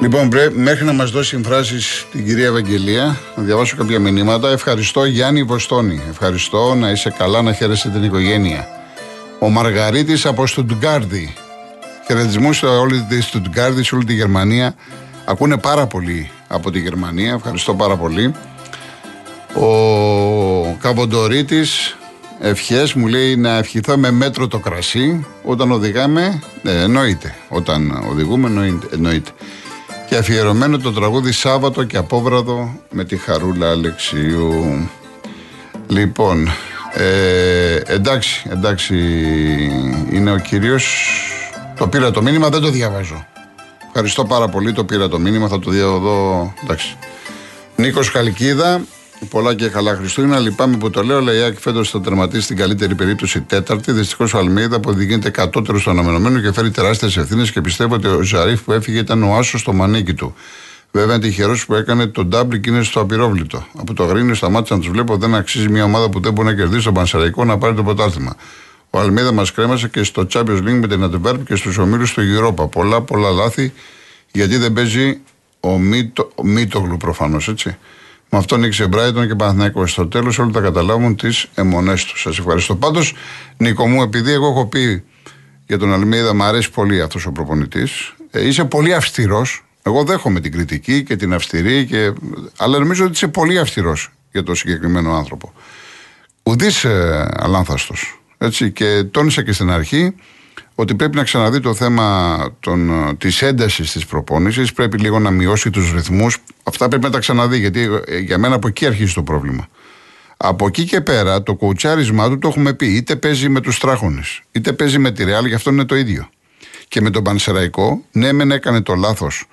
Λοιπόν, μέχρι να μας δώσει εμφράσεις την κυρία Ευαγγελία, να διαβάσω κάποια μηνύματα. Ευχαριστώ Γιάννη Βοστόνη. Ευχαριστώ να είσαι καλά, να χαίρεσαι την οικογένεια. Ο Μαργαρίτης από Στουτγκάρδη. Χαιρετισμούς σε όλη τη Στουτγκάρδη, σε όλη τη Γερμανία. Ακούνε πάρα πολύ από τη Γερμανία. Ευχαριστώ πάρα πολύ. Ο Καβοντορίτη, ευχές μου λέει να ευχηθώ με μέτρο το κρασί. Όταν οδηγάμε, ναι, εννοείται. Όταν οδηγούμε, εννοείται. Και αφιερωμένο το τραγούδι Σάββατο και Απόβραδο με τη Χαρούλα Αλεξίου. Λοιπόν, ε, εντάξει, εντάξει, είναι ο κύριος. Το πήρα το μήνυμα, δεν το διαβάζω. Ευχαριστώ πάρα πολύ, το πήρα το μήνυμα, θα το δω εδώ. Εντάξει. Νίκος Χαλκίδα, Πολλά και καλά Χριστούγεννα. Λυπάμαι που το λέω, αλλά η Άκη φέτος θα τερματίσει στην καλύτερη περίπτωση τέταρτη. Δυστυχώς ο Αλμίδα αποδεικνύεται κατώτερο στο αναμενόμενο και φέρει τεράστιες ευθύνες και πιστεύω ότι ο Ζαρίφ που έφυγε ήταν ο άσος στο μανίκι του. Βέβαια είναι τυχερός που έκανε τον ντάμπλ και είναι στο απειρόβλητο. Από το γρήγορο σταμάτησα να τους βλέπω. Δεν αξίζει μια ομάδα που δεν μπορεί να κερδίσει τον Πανσεραϊκό να πάρει το πρωτάθλημα. Ο Αλμίδα μας κρέμασε και στο Champions League με την Αντεβέρπ και στους ομίλους του Europa. Πολλά, πολλά λάθη γιατί δεν παίζει ο Μίτογλου προφανώς έτσι. Με αυτό νίκησε Μπράιτον και Παναθηναϊκός. Στο τέλος όλοι θα καταλάβουν τις αιμονές τους. Σας ευχαριστώ. Πάντως, Νίκο μου, επειδή εγώ έχω πει για τον Αλμίδα, μου αρέσει πολύ αυτός ο προπονητής. Ε, είσαι πολύ αυστηρός. Εγώ δέχομαι την κριτική και την αυστηρή, και... αλλά νομίζω ότι είσαι πολύ αυστηρός για τον συγκεκριμένο άνθρωπο. Ουδής ε, αλάνθαστος. Έτσι, και τόνισα και στην αρχή ότι πρέπει να ξαναδεί το θέμα τη της έντασης της προπόνησης, πρέπει λίγο να μειώσει τους ρυθμούς. Αυτά πρέπει να τα ξαναδεί, γιατί ε, για μένα από εκεί αρχίζει το πρόβλημα. Από εκεί και πέρα το κουτσάρισμά του το έχουμε πει. Είτε παίζει με τους τράχονες, είτε παίζει με τη Ρεάλ, γι' αυτό είναι το ίδιο. Και με τον Πανσεραϊκό, ναι, μεν έκανε το λάθος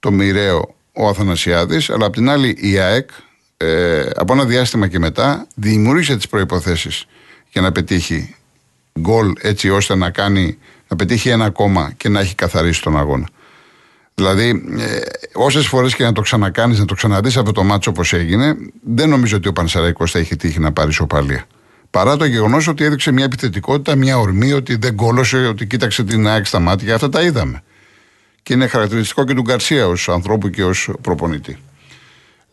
το μοιραίο ο Αθανασιάδης, αλλά απ' την άλλη η ΑΕΚ ε, από ένα διάστημα και μετά δημιούργησε τις προϋποθέσεις για να πετύχει γκολ έτσι ώστε να κάνει να πετύχει ένα ακόμα και να έχει καθαρίσει τον αγώνα. Δηλαδή, ε, όσες φορές και να το ξανακάνεις, να το ξαναδείς από το μάτσο όπως έγινε, δεν νομίζω ότι ο Πανσεραϊκός θα έχει τύχει να πάρει σοπαλία. Παρά το γεγονός ότι έδειξε μια επιθετικότητα, μια ορμή, ότι δεν κόλωσε, ότι κοίταξε την ΑΕΚ στα μάτια. Αυτά τα είδαμε. Και είναι χαρακτηριστικό και του Γκαρσία ως ανθρώπου και ως προπονητή.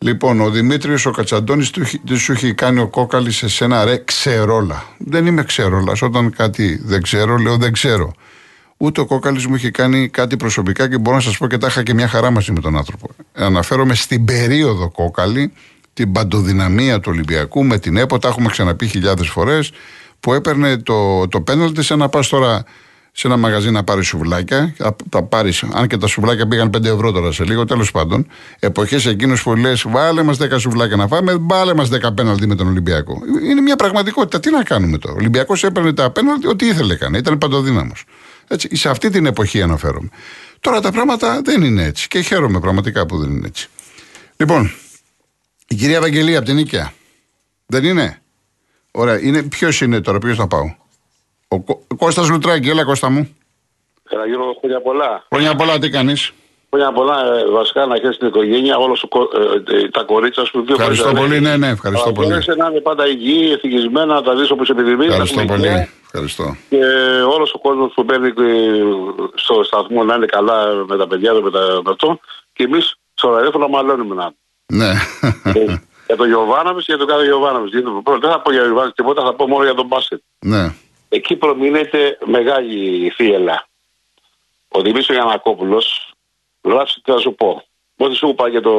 Λοιπόν, ο Δημήτριος ο Κατσαντώνης τι σου έχει κάνει ο κόκαλη σε σένα, ρε, ξερόλα. Δεν είμαι ξερόλας. Όταν κάτι δεν ξέρω, λέω δεν ξέρω. Ούτε ο κόκαλης μου είχε κάνει κάτι προσωπικά και μπορώ να σας πω και τα είχα και μια χαρά μαζί με τον άνθρωπο. Αναφέρομαι στην περίοδο κόκαλη, την παντοδυναμία του Ολυμπιακού με την ΕΠΟ, τα έχουμε ξαναπεί χιλιάδες φορές, που έπαιρνε το, το πέναλτι σαν να πας τώρα σε ένα μαγαζί να πάρει σουβλάκια. Θα πάρεις, αν και τα σουβλάκια πήγαν 5 ευρώ τώρα σε λίγο, τέλος πάντων. Εποχές εκείνου που λες, βάλε μας 10 σουβλάκια να φάμε, βάλε μας 10 πέναλτι με τον Ολυμπιακό. Είναι μια πραγματικότητα. Τι να κάνουμε τώρα. Ο Ολυμπιακός έπαιρνε τα πέναλτι, ό,τι ήθελε έκανε. Ήταν παντοδύναμος. Έτσι, σε αυτή την εποχή αναφέρομαι. Τώρα τα πράγματα δεν είναι έτσι. Και χαίρομαι πραγματικά που δεν είναι έτσι. Λοιπόν, η κυρία Βαγγελία από την Νίκαια. Δεν είναι; Ωραία. Είναι, ποιος είναι τώρα, ποιος θα πάω; Ο Κώστας Λουτράκη, έλα Κώστα μου. Έλα γύρω χρόνια πολλά. Χρόνια πολλά, τι κάνεις; Χρόνια πολλά, ε, βασικά να χαίρεσαι την οικογένεια, όλα ε, ε, τα κορίτσια σου. Δύο ευχαριστώ πολύ, ναι, ναι, ευχαριστώ πολύ. να είναι πάντα υγιή, ευτυχισμένα, να τα δεις όπως επιθυμείς. Ευχαριστώ πολύ. Ευχαριστώ. Και όλος ο κόσμος που μπαίνει στο σταθμό να είναι καλά με τα παιδιά του, με, τα, με αυτό. Και εμείς στο ραδιόφωνο μαλώνουμε να. Ναι. για τον Γιωβάναβη και για τον κάθε Γιωβάναβη. Δεν θα πω για Γιωβάναβη τίποτα, θα πω μόνο για τον Μπάσκετ. Ναι εκεί προμείνεται μεγάλη θύελα. Ο Δημήτρης Γιανακόπουλο γράψει τι θα σου πω. Μόλις σου είπα για το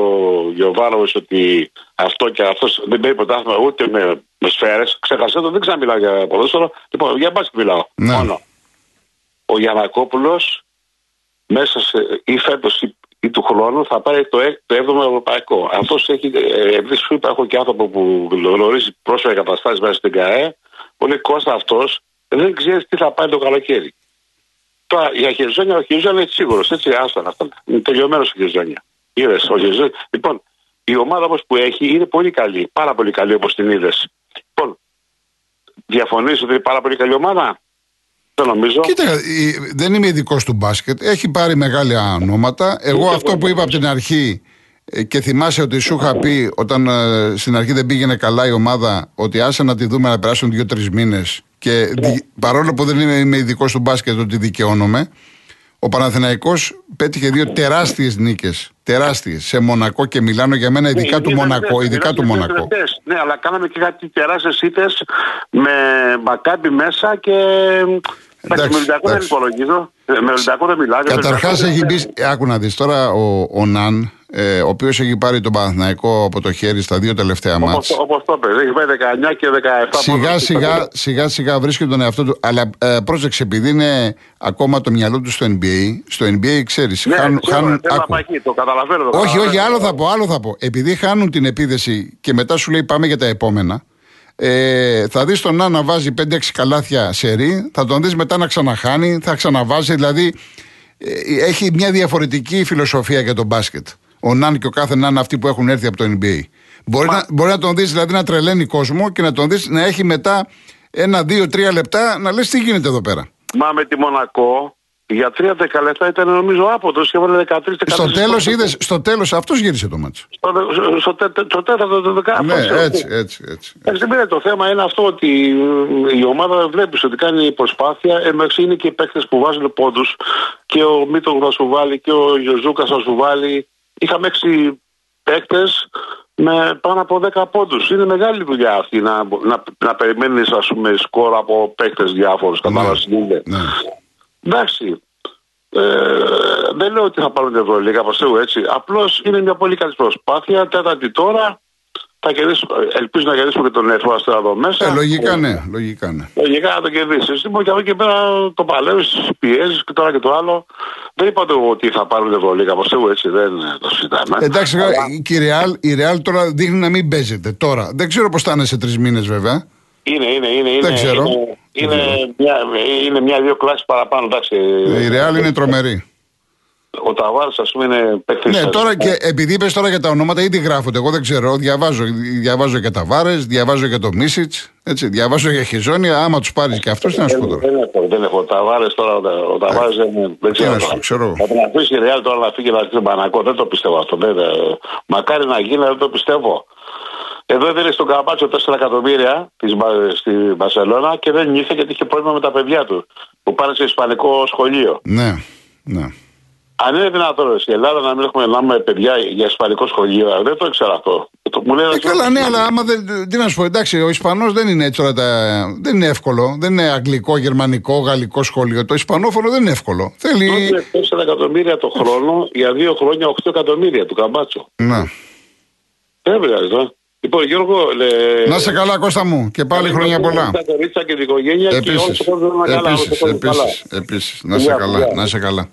Γιωβάνοβο ότι αυτό και αυτός δεν παίρνει πρωτάθλημα ούτε με, με σφαίρες. Ξέχασε το, δεν ξαναμιλάω για ποδόσφαιρο. Λοιπόν, για μπάσκετ μιλάω. Ναι. Μόνο. Ο Γιανακόπουλο μέσα σε, ή φέτος ή, ή, του χρόνου θα πάρει το, το 7ο Ευρωπαϊκό. Αυτός έχει, ε, επειδή σου είπα, έχω και άνθρωπο που γνωρίζει πρόσφατα καταστάσει μέσα στην ΚΑΕ, που λέει Κώστα αυτός δεν ξέρεις τι θα πάει το καλοκαίρι. Τώρα για Χερζόνια, ο Χερζόνια είναι σίγουρος, έτσι, άστα αυτό. Είναι τελειωμένος ο Χερζόνια. Είδες, ο Χερζόνια. Λοιπόν, η ομάδα όμως που έχει είναι πολύ καλή, πάρα πολύ καλή όπως την είδες. Λοιπόν, διαφωνείς ότι είναι πάρα πολύ καλή ομάδα; Δεν νομίζω. Κοίτα, δεν είμαι ειδικός του μπάσκετ. Έχει πάρει μεγάλα ονόματα. Εγώ αυτό που είπα από την αρχή ε, και θυμάσαι ότι σου είχα πει όταν ε, στην αρχή δεν πήγαινε καλά η ομάδα ότι άσε να τη δούμε να περάσουν δύο-τρεις μήνες και ναι. παρόλο που δεν είμαι, είμαι ειδικός του μπάσκετ ότι δικαιώνομαι, Ο Παναθηναϊκός πέτυχε δύο τεράστιες νίκες. Τεράστιες. Σε Μονακό και Μιλάνο. Για μένα, ειδικά του Μονακό. Ειδικά του Μονακό. Ναι, αλλά κάναμε και κάτι τεράστιες ήττες με μπακάμπι μέσα και. Εντάξει, με Ολυμπιακό δεν υπολογίζω. Με Ολυμπιακό δεν μιλάω. Καταρχάς έχει μπει. Άκου να δεις τώρα ο, ο Ναν ε, ο οποίος έχει πάρει τον Παναθηναϊκό από το χέρι στα δύο τελευταία μάτια. Όπως το είπε, έχει πάει 19 και 17 Σιγά σιγά, σιγά σιγά βρίσκει τον εαυτό του. Αλλά ε, πρόσεξε, επειδή είναι ακόμα το μυαλό του στο NBA, στο NBA ξέρεις. Ναι, χάνουν, ξέρω, χάνουν, το καταλαβαίνω. Το όχι, όχι, άλλο θα πω, άλλο θα πω. Επειδή χάνουν την επίδεση και μετά σου λέει πάμε για τα επόμενα. Ε, θα δεις τον να βάζει 5-6 καλάθια σε ρί, θα τον δεις μετά να ξαναχάνει, θα ξαναβάζει. Δηλαδή ε, έχει μια διαφορετική φιλοσοφία για τον μπάσκετ ο Ναν και ο κάθε Ναν αυτοί που έχουν έρθει από το NBA. Μπορεί, να, μπορεί να τον δεις δηλαδή να τρελαίνει κόσμο και να τον δεις να έχει μετά ένα, δύο, τρία λεπτά να λες τι γίνεται εδώ πέρα. Μα με τη Μονακό για τρία δεκαλεπτά ήταν νομίζω άποτο και έβαλε 13 Στο τέλος είδες, στο τέλος αυτός γύρισε το μάτσο. Στο, στο, στο τέταρτο το δεκάλεπτο. Ναι, έτσι, έτσι. έτσι, έτσι. Δεν το θέμα είναι αυτό ότι η ομάδα βλέπεις ότι κάνει προσπάθεια. Εμεξή είναι και οι παίκτες που βάζουν πόντους και ο Μίτογλου θα σου βάλει και ο Γιωζούκας θα σου βάλει είχαμε έξι παίκτες με πάνω από 10 πόντους. Είναι μεγάλη δουλειά αυτή να, να, να περιμένεις, ας πούμε, σκορ από παίκτες διάφορους. Ναι, ναι. Εντάξει. Ε, δεν λέω ότι θα πάρουν την Ευρωλίγα από έτσι. Απλώς είναι μια πολύ καλή προσπάθεια. Τέταρτη τώρα θα ελπίζω να κερδίσουμε και τον Ερφό εδώ μέσα. Ε, λογικά ναι, λογικά ναι. Λογικά να το κερδίσεις. Λοιπόν, και από εκεί πέρα το παλεύεις, πιέζεις και τώρα και το άλλο. Δεν είπα το ότι θα πάρουν την Ευρωλίγα από εγώ έτσι, δεν το συζητάμε. Εντάξει, Αλλά... και η Real, η Real τώρα δείχνει να μην παίζεται τώρα. Δεν ξέρω πώς θα είναι σε τρεις μήνες βέβαια. Είναι, είναι, είναι. Δεν είναι, ξέρω. Είναι, είναι, μια, είναι μια-δύο κλάσεις παραπάνω. Εντάξει. Η Real είναι τρομερή. Ο Ταβάρ, ας πούμε, είναι παίκτης. Ναι, τώρα και επειδή είπες τώρα για τα ονόματα, ήδη γράφονται. Εγώ δεν ξέρω. Διαβάζω, διαβάζω για Ταβάρες, διαβάζω για το Μίσιτς. Έτσι, διαβάζω για Χιζόνια. Άμα τους πάρεις και αυτό, τι να σου πω τώρα. Δεν έχω, δεν έχω. Ταβάρες τώρα, ο Ταβάρες δεν, δεν ξέρω. Τώρα. ξέρω. Θα την αφήσει η Ρεάλ τώρα να φύγει να έρθει στον Πανακό. Δεν το πιστεύω αυτό. Δεν, μακάρι να γίνει, δεν το πιστεύω. Εδώ έδινε στον Καμπάτσο 4 εκατομμύρια στη Βαρσελόνα και δεν ήρθε γιατί είχε πρόβλημα με τα παιδιά του. Που πάνε σε Ισπανικό σχολείο. Ναι, ναι. Αν είναι δυνατόν στην Ελλάδα να μην έχουμε να παιδιά για ισπανικό σχολείο, δεν το ήξερα αυτό. Μου λέει, ε, καλά, ναι, αλλά άμα δεν. Τι να σου πω, εντάξει, ο Ισπανός δεν είναι έτσι όλα τα. Δεν είναι εύκολο. Δεν είναι αγγλικό, γερμανικό, γαλλικό σχολείο. Το Ισπανόφωνο δεν είναι εύκολο. Θέλει. 4 εκατομμύρια το χρόνο για δύο χρόνια 8 εκατομμύρια του καμπάτσο. Να. Δεν πειράζει, ε. Λοιπόν, Γιώργο, λέ... Να σε καλά, Κώστα μου, και πάλι χρόνια πολλά. Τα κορίτσια και την οικογένεια επίσης, και επίσης, επίσης, να σε καλά, να σε καλά.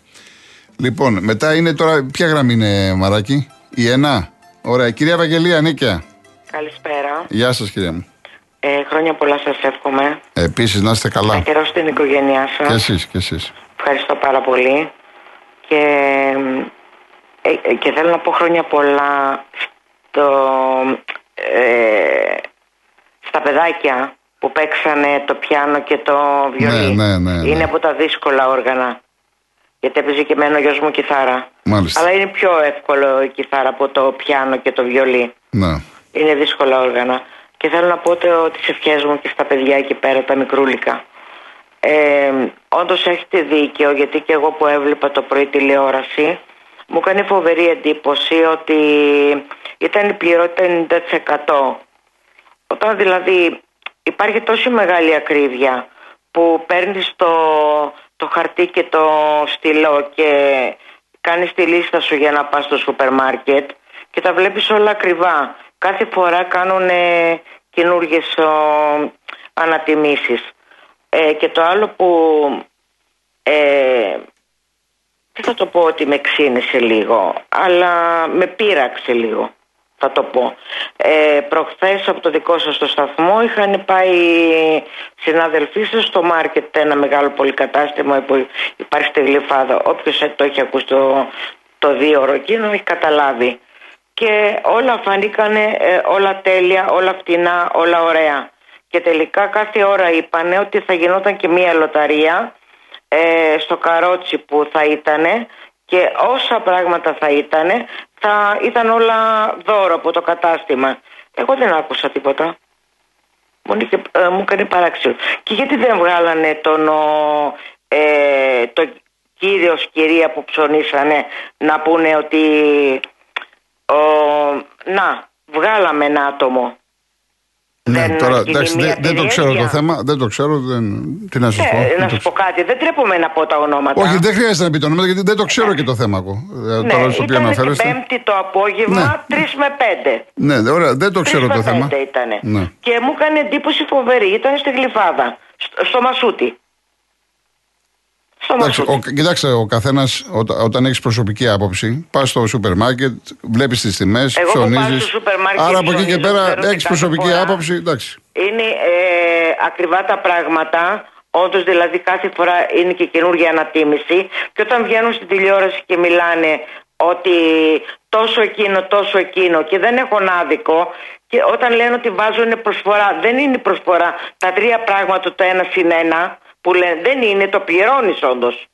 Λοιπόν, μετά είναι τώρα. Ποια γραμμή είναι, Μαράκι, η ένα. Ωραία. Κυρία Βαγγελία, Νίκια. Καλησπέρα. Γεια σας, κυρία μου. Ε, χρόνια πολλά σας εύχομαι. Επίσης, να είστε καλά. Να καιρό στην οικογένειά σας. Και εσείς, και εσείς. Ευχαριστώ πάρα πολύ. Και, ε, ε, και θέλω να πω χρόνια πολλά στο, ε, στα παιδάκια που παίξανε το πιάνο και το βιολί. Ναι, ναι, ναι, ναι. Είναι από τα δύσκολα όργανα. Γιατί έπαιζε και εμένα ο γιο μου κιθάρα. Μάλιστα. Αλλά είναι πιο εύκολο η κιθάρα από το πιάνο και το βιολί. Να. Είναι δύσκολα όργανα. Και θέλω να πω ότι τις ευχές μου και στα παιδιά εκεί πέρα, τα μικρούλικα. Ε, Όντως έχετε δίκιο, γιατί και εγώ που έβλεπα το πρωί τηλεόραση, μου κάνει φοβερή εντύπωση ότι ήταν η πληρότητα 90%. Όταν δηλαδή υπάρχει τόση μεγάλη ακρίβεια που παίρνεις το, το χαρτί και το στυλό και κάνεις τη λίστα σου για να πας στο σούπερ μάρκετ και τα βλέπεις όλα ακριβά. Κάθε φορά κάνουν ε, καινούργιες ανατιμήσεις. Ε, και το άλλο που ε, δεν θα το πω ότι με ξύνησε λίγο, αλλά με πείραξε λίγο θα το πω. Ε, προχθές από το δικό σας το σταθμό είχαν πάει συναδελφοί σας στο μάρκετ ένα μεγάλο πολυκατάστημα που υπάρχει στη Γλυφάδα. Όποιος το έχει ακούσει το, το δύο ώρο εκείνο έχει καταλάβει. Και όλα φανήκανε ε, όλα τέλεια, όλα φτηνά, όλα ωραία. Και τελικά κάθε ώρα είπανε ότι θα γινόταν και μία λοταρία ε, στο καρότσι που θα ήτανε και όσα πράγματα θα ήτανε θα ήταν όλα δώρο από το κατάστημα. Εγώ δεν άκουσα τίποτα. Μου, ε, μου έκανε παράξενο. Και γιατί δεν βγάλανε τον, ε, το κύριος κυρία που ψωνίσανε να πούνε ότι ο, να βγάλαμε ένα άτομο Ναι, δεν τώρα γίνει εντάξει, μια δεν, δεν το ξέρω το περιέργεια. θέμα. Δεν το ξέρω. Δεν, τι να σας Ε, πω. να δεν το σου ξέρω. πω κάτι, δεν τρέπομαι να πω τα ονόματα. Όχι, δεν χρειάζεται να πει το όνομα γιατί δεν το ξέρω και το θέμα εγώ. Ε, ναι, τώρα στο οποίο ήταν την αναφέρεστε. Πέμπτη το απόγευμα, 3 με 5. Ναι, δε- ωραία, δεν το ξέρω το θέμα. ήτανε. Ναι. Και μου έκανε εντύπωση φοβερή. Ήταν στη Γλυφάδα, στο, στο Μασούτι. Στο Εντάξει, Μασούτι. ο, κοιτάξτε, ο καθένας όταν έχεις προσωπική άποψη, πας στο σούπερ μάρκετ, βλέπεις τις τιμές, Εγώ που πάω ψωνίζεις. στο σούπερ μάρκετ Άρα από εκεί και ψωνίζω, πέρα ξέρω ότι έχει κάθε προσωπική φορά άποψη. Εντάξει. Είναι ε, ακριβά τα πράγματα. Όντως δηλαδή κάθε φορά είναι και καινούργια ανατίμηση. Και όταν βγαίνουν στην τηλεόραση και μιλάνε ότι τόσο εκείνο, τόσο εκείνο και δεν έχουν άδικο και όταν λένε ότι βάζουν προσφορά, δεν είναι προσφορά τα τρία πράγματα το ένα συν ένα που λένε δεν είναι, το πληρώνεις όντως.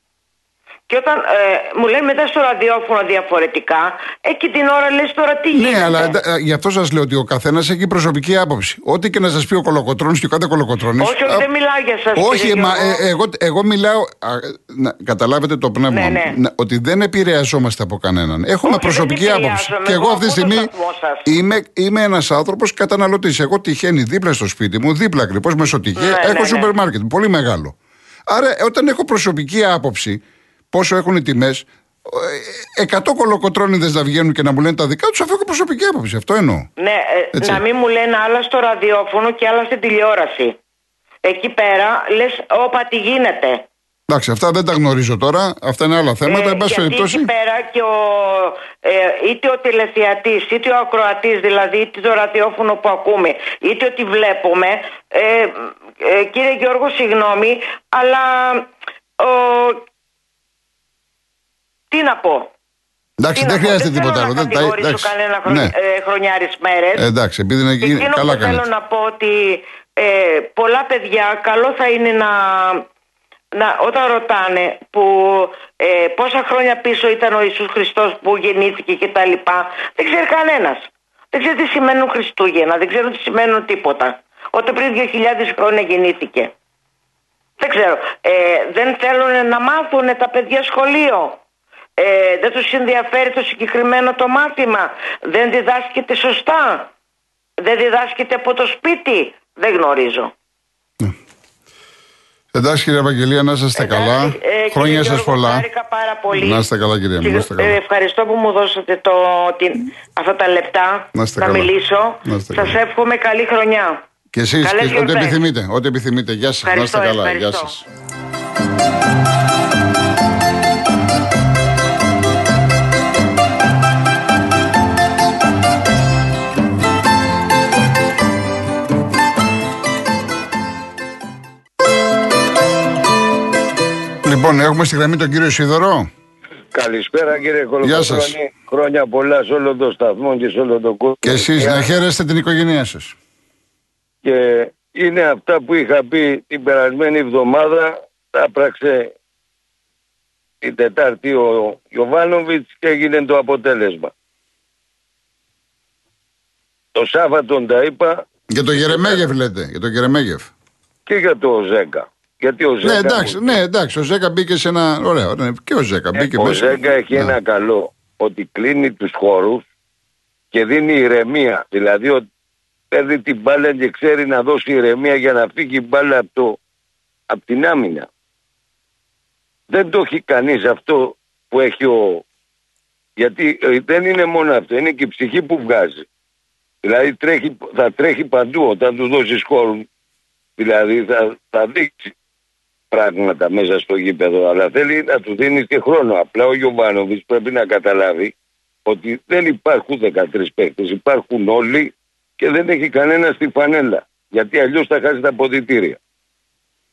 Και όταν ε, μου λένε μετά στο ραδιόφωνο διαφορετικά, εκεί την ώρα λες τώρα τι γίνεται. Ναι, αλλά εντα- ε, γι' αυτό σας λέω ότι ο καθένας έχει προσωπική άποψη. Ό,τι και να σας πει ο κολοκοτρόνη και ο κάθε κολοκοτρόνη. Όχι, όχι, δεν μιλάω για σας, Όχι, κύριε μα Γιώργο. ε, εγώ, εγώ μιλάω. α, να καταλάβετε το πνεύμα Ναι, μου. ναι. Να- ότι δεν επηρεαζόμαστε από κανέναν. Έχουμε Όχι, προσωπική δεν άποψη. επηρεάζομαι. Και εγώ Εγώ αυτή τη ακούω το στιγμή σταθμό σας. είμαι, είμαι ένας άνθρωπος καταναλωτής. Εγώ τυχαίνει δίπλα στο σπίτι μου, δίπλα ακριβώς μεσοτυχέ, Ναι, έχω ναι, ναι. σούπερ μάρκετ. Πολύ μεγάλο. Άρα, ε, όταν έχω προσωπική άποψη, πόσο έχουν οι τιμές, 100 κολοκοτρόνιδες να βγαίνουν και να μου λένε τα δικά τους, αφού έχω προσωπική άποψη. Αυτό εννοώ. Ναι, ε, Έτσι. να μην μου λένε άλλα στο ραδιόφωνο και άλλα στην τηλεόραση. Εκεί πέρα λες, όπα τι γίνεται. Εντάξει, αυτά δεν τα γνωρίζω τώρα. Αυτά είναι άλλα θέματα. Ε, Εν πάση γιατί περιπτώσει. εκεί πέρα και ο, ε, είτε ο τηλεθεατής, είτε ο ακροατής, δηλαδή είτε το ραδιόφωνο που ακούμε, είτε ότι βλέπουμε, ε, ε, κύριε Γιώργο, συγγνώμη, αλλά ο, τι να πω; Εντάξει, Τι δεν να πω, χρειάζεται δεν τίποτα θέλω άλλο. να Δεν, τα- κατηγορήσω εντάξει. κανένα χρον, Ναι. ε, χρονιάρης μέρες. Ε, εντάξει, επειδή είναι Εκείνο καλά που θέλω κάνετε. να πω ότι ε, πολλά παιδιά καλό θα είναι να, να όταν ρωτάνε που ε, πόσα χρόνια πίσω ήταν ο Ιησούς Χριστός που γεννήθηκε και τα λοιπά δεν ξέρει κανένας. Δεν ξέρει τι σημαίνουν Χριστούγεννα, δεν ξέρουν τι σημαίνουν τίποτα. Όταν πριν 2.000 χρόνια γεννήθηκε. Δεν ξέρω. Ε, δεν θέλουν να μάθουν τα παιδιά σχολείο. Ε, δεν τους ενδιαφέρει το συγκεκριμένο το μάθημα. Δεν διδάσκεται σωστά. Δεν διδάσκεται από το σπίτι. Δεν γνωρίζω. Εντάξει, κύριε Ευαγγελία, να είστε Εντάξει, καλά. ε, κύριε Χρόνια σας Γιώργο, πολλά. χάρηκα πάρα πολύ. Να είστε καλά, κυρία μου. Να είστε Ε, καλά. ευχαριστώ που μου δώσατε το, την, αυτά τα λεπτά Να είστε καλά. μιλήσω. Να είστε Σας καλά. εύχομαι καλή χρονιά. Και εσείς, Καλές ό,τι γιορτές. επιθυμείτε. Ό,τι επιθυμείτε. Γεια σας. Να είστε Ευχαριστώ, καλά. Γεια ευχαριστώ. σας. Λοιπόν, έχουμε στη γραμμή τον κύριο Σίδωρο. Καλησπέρα κύριε Γεια σας. Κολοκοτρώνη. Χρόνια πολλά σε όλο το σταθμό και σε όλο τον κόσμο. Και εσείς να χαίρεστε την οικογένειά σας. Και είναι αυτά που είχα πει την περασμένη εβδομάδα. Τα πράξε την Τετάρτη ο Ιωβάνοβιτς και έγινε το αποτέλεσμα. Το Σάββατο τα είπα Για το Γερεμέγεφ λέτε. Για το Γερεμέγεφ. και για το Ζέκα. Γιατί ο Ζέκα, Ναι, εντάξει, μου- ναι, εντάξει. Ο Ζέκα μπήκε σε ένα. Ωραίο, ναι, και ο Ζέκα μπήκε ο μέσα. Ζέκα έχει Ναι. ένα καλό ότι κλείνει τους χώρους και δίνει ηρεμία. Δηλαδή ότι παίρνει την μπάλα και ξέρει να δώσει ηρεμία για να φύγει η μπάλα από, το, από την άμυνα. Δεν το έχει κανείς αυτό που έχει ο... Γιατί ε, δεν είναι μόνο αυτό, είναι και η ψυχή που βγάζει. Δηλαδή τρέχει, θα τρέχει παντού όταν του δώσεις χώρο. Δηλαδή θα, θα δείξει πράγματα μέσα στο γήπεδο, αλλά θέλει να του δίνεις και χρόνο. Απλά ο Γιωβάνοβιτς πρέπει να καταλάβει ότι δεν υπάρχουν 13 παίκτες, υπάρχουν όλοι και δεν έχει κανένα στη φανέλα. Γιατί αλλιώς θα χάσει τα ποδητήρια.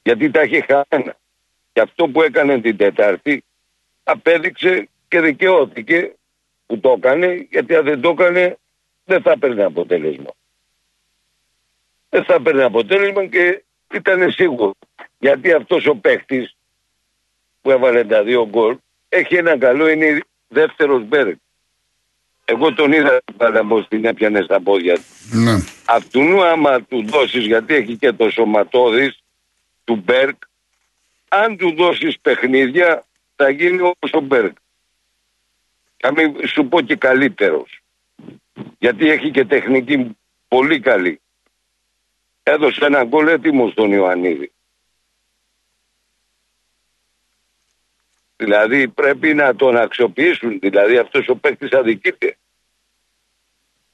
Γιατί τα έχει χαμένα. Και αυτό που έκανε την Τετάρτη απέδειξε και δικαιώθηκε που το έκανε, γιατί αν δεν το έκανε δεν θα παίρνει αποτέλεσμα. Δεν θα παίρνει αποτέλεσμα και ήταν σίγουρο. Γιατί αυτός ο παίχτης που έβαλε τα δύο γκολ έχει ένα καλό, είναι δεύτερος Μπέρκ. Εγώ τον είδα πάντα πως την έπιανε στα πόδια του. Ναι. Αυτού άμα του δώσεις, γιατί έχει και το σωματώδης του Μπέρκ, αν του δώσεις παιχνίδια θα γίνει όπως ο Μπέρκ. Θα μην σου πω και καλύτερος. Γιατί έχει και τεχνική πολύ καλή. Έδωσε ένα γκολ έτοιμος στον Ιωαννίδη. Δηλαδή πρέπει να τον αξιοποιήσουν. Δηλαδή αυτός ο παίκτης αδικείται.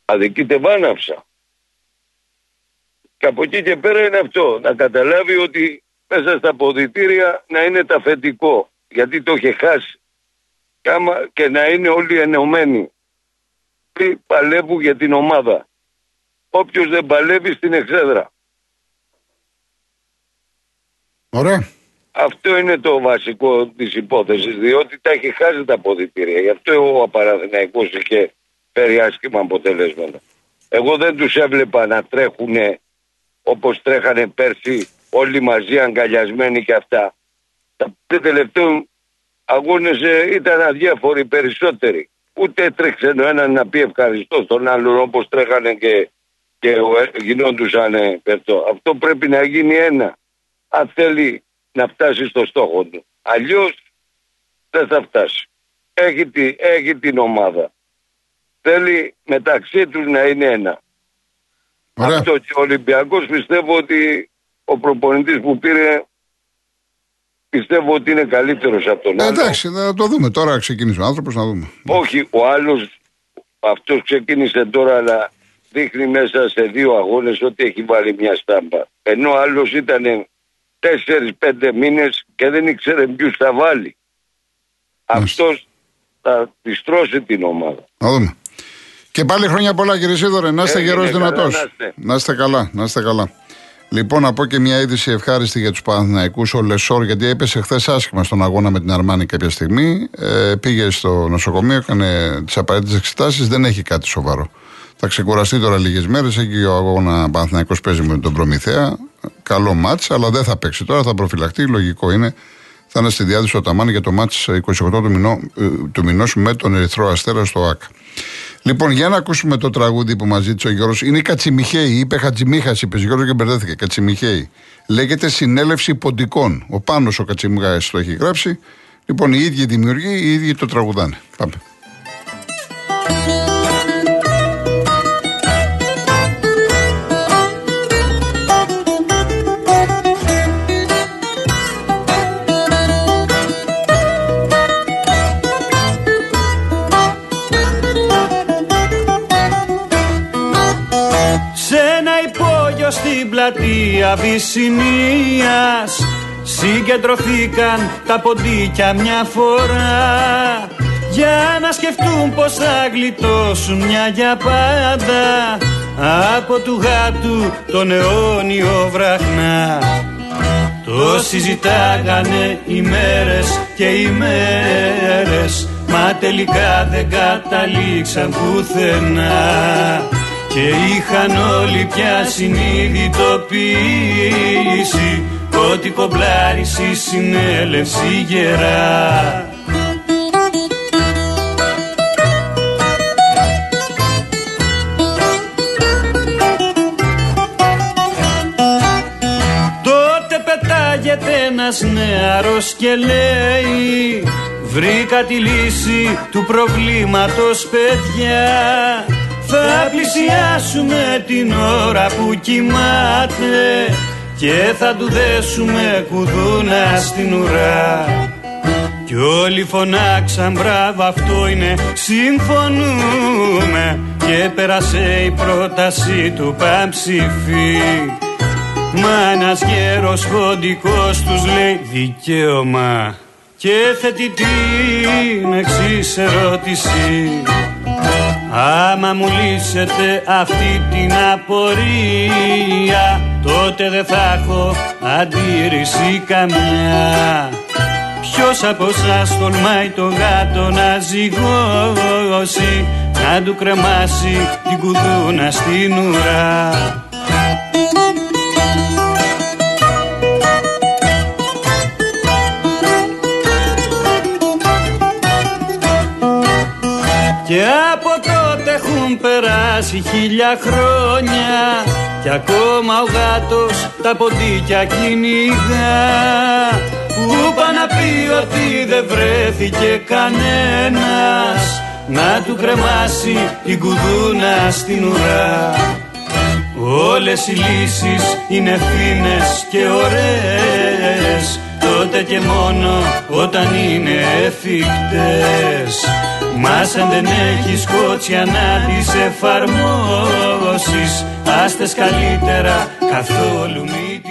Αδικείται βάναυσα. Και από εκεί και πέρα είναι αυτό. Να καταλάβει ότι μέσα στα ποδητήρια να είναι ταφετικό. Γιατί το είχε χάσει. Και να είναι όλοι ενωμένοι. Παλεύουν για την ομάδα. Όποιος δεν παλεύει στην εξέδρα. Ωραία. Αυτό είναι το βασικό της υπόθεσης, διότι τα έχει χάσει τα αποδητήρια. Γι' αυτό ο Απαραθυναϊκό είχε φέρει άσχημα αποτελέσματα. Εγώ δεν τους έβλεπα να τρέχουν όπως τρέχανε πέρσι όλοι μαζί αγκαλιασμένοι και αυτά. Τα τελευταίους αγώνες ε, ήταν αδιάφοροι περισσότεροι. Ούτε έτρεξε ο ένας να πει ευχαριστώ στον άλλον όπως τρέχανε και, και γινόντουσαν Αυτό πρέπει να γίνει ένα. Αν θέλει να φτάσει στο στόχο του. Αλλιώς δεν θα φτάσει. Έχει, έχει την ομάδα. Θέλει μεταξύ τους να είναι ένα. Ωραία. Αυτό και ο Ολυμπιακός πιστεύω ότι ο προπονητής που πήρε πιστεύω ότι είναι καλύτερος από τον άλλο. Εντάξει, θα το δούμε τώρα ξεκινήσει ο άνθρωπος να δούμε. Όχι, ο άλλος αυτός ξεκίνησε τώρα αλλά δείχνει μέσα σε δύο αγώνες ότι έχει βάλει μια στάμπα. Ενώ ο άλλος ήταν τέσσερις-πέντε μήνες και δεν ήξερε ποιους θα βάλει. Αυτός θα πιστρώσει την ομάδα. Να δούμε. Και πάλι χρόνια πολλά κύριε Σίδωρε, να είστε γερός δυνατός. Να είστε καλά, να είστε καλά. Λοιπόν, να πω και μια είδηση ευχάριστη για τους Παναθηναϊκούς. Ο Λεσόρ, γιατί έπεσε χθες άσχημα στον αγώνα με την Αρμάνη κάποια στιγμή. Ε, πήγε στο νοσοκομείο, έκανε τις απαραίτητες εξετάσεις. Δεν έχει κάτι σοβαρό. Θα ξεκουραστεί τώρα λίγες μέρες. Έχει ο αγώνα Παναθηναϊκός παίζει με τον Προμηθέα. Καλό μάτς, αλλά δεν θα παίξει τώρα. Θα προφυλακτεί. Λογικό είναι. Θα είναι στη διάθεση ο Ταμάνη για το μάτς 28 του, μηνό, ε, του μηνός με τον Ερυθρό Αστέρα στο ΑΚ. Λοιπόν, για να ακούσουμε το τραγούδι που μας ζήτησε ο Γιώργος. Είναι η Κατσιμιχαίη. Είπε Χατζημίχας, είπε Γιώργο και μπερδέθηκε. Κατσιμιχαίη. Λέγεται Συνέλευση Ποντικών. Ο πάνω ο Κατσιμιχαίη το έχει γράψει. Λοιπόν, οι ίδιοι δημιουργοί, οι ίδιοι το τραγουδάνε. Πάμε. Πλατεία Βυσσινίας. Συγκεντρωθήκαν τα ποντίκια μια φορά. Για να σκεφτούν πως θα γλιτώσουν μια για πάντα από του γάτου τον αιώνιο βραχνά. Το συζητάγανε ημέρες και ημέρες μα τελικά δεν καταλήξαν πουθενά και είχαν όλοι πια συνειδητοποίηση ότι κομπλάρισε η συνέλευση γερά. Τότε πετάγεται ένας νεαρός και λέει Βρήκα τη λύση του προβλήματος παιδιά θα πλησιάσουμε την ώρα που κοιμάται και θα του δέσουμε κουδούνα στην ουρά. Κι όλοι φωνάξαν μπράβο αυτό είναι συμφωνούμε και πέρασε η πρόταση του Παμψηφί Μα ένας γέρος φοντικός τους λέει δικαίωμα και θέτει την εξής ερώτηση Άμα μου λύσετε αυτή την απορία Τότε δεν θα έχω αντίρρηση καμιά Ποιος από σας τολμάει το γάτο να ζυγώσει Να του κρεμάσει την κουδούνα στην ουρά. Και από τότε έχουν περάσει χίλια χρόνια. Κι ακόμα ο γάτος τα ποντίκια κυνηγά. Που πά να πει διότι δεν βρέθηκε κανένας να του κρεμάσει την κουδούνα στην ουρά. Όλες οι λύσεις είναι φίνες και ωραίες τότε και μόνο όταν είναι εφικτές Μας αν δεν έχεις κότσια να τις εφαρμόσεις Άστες καλύτερα καθόλου μη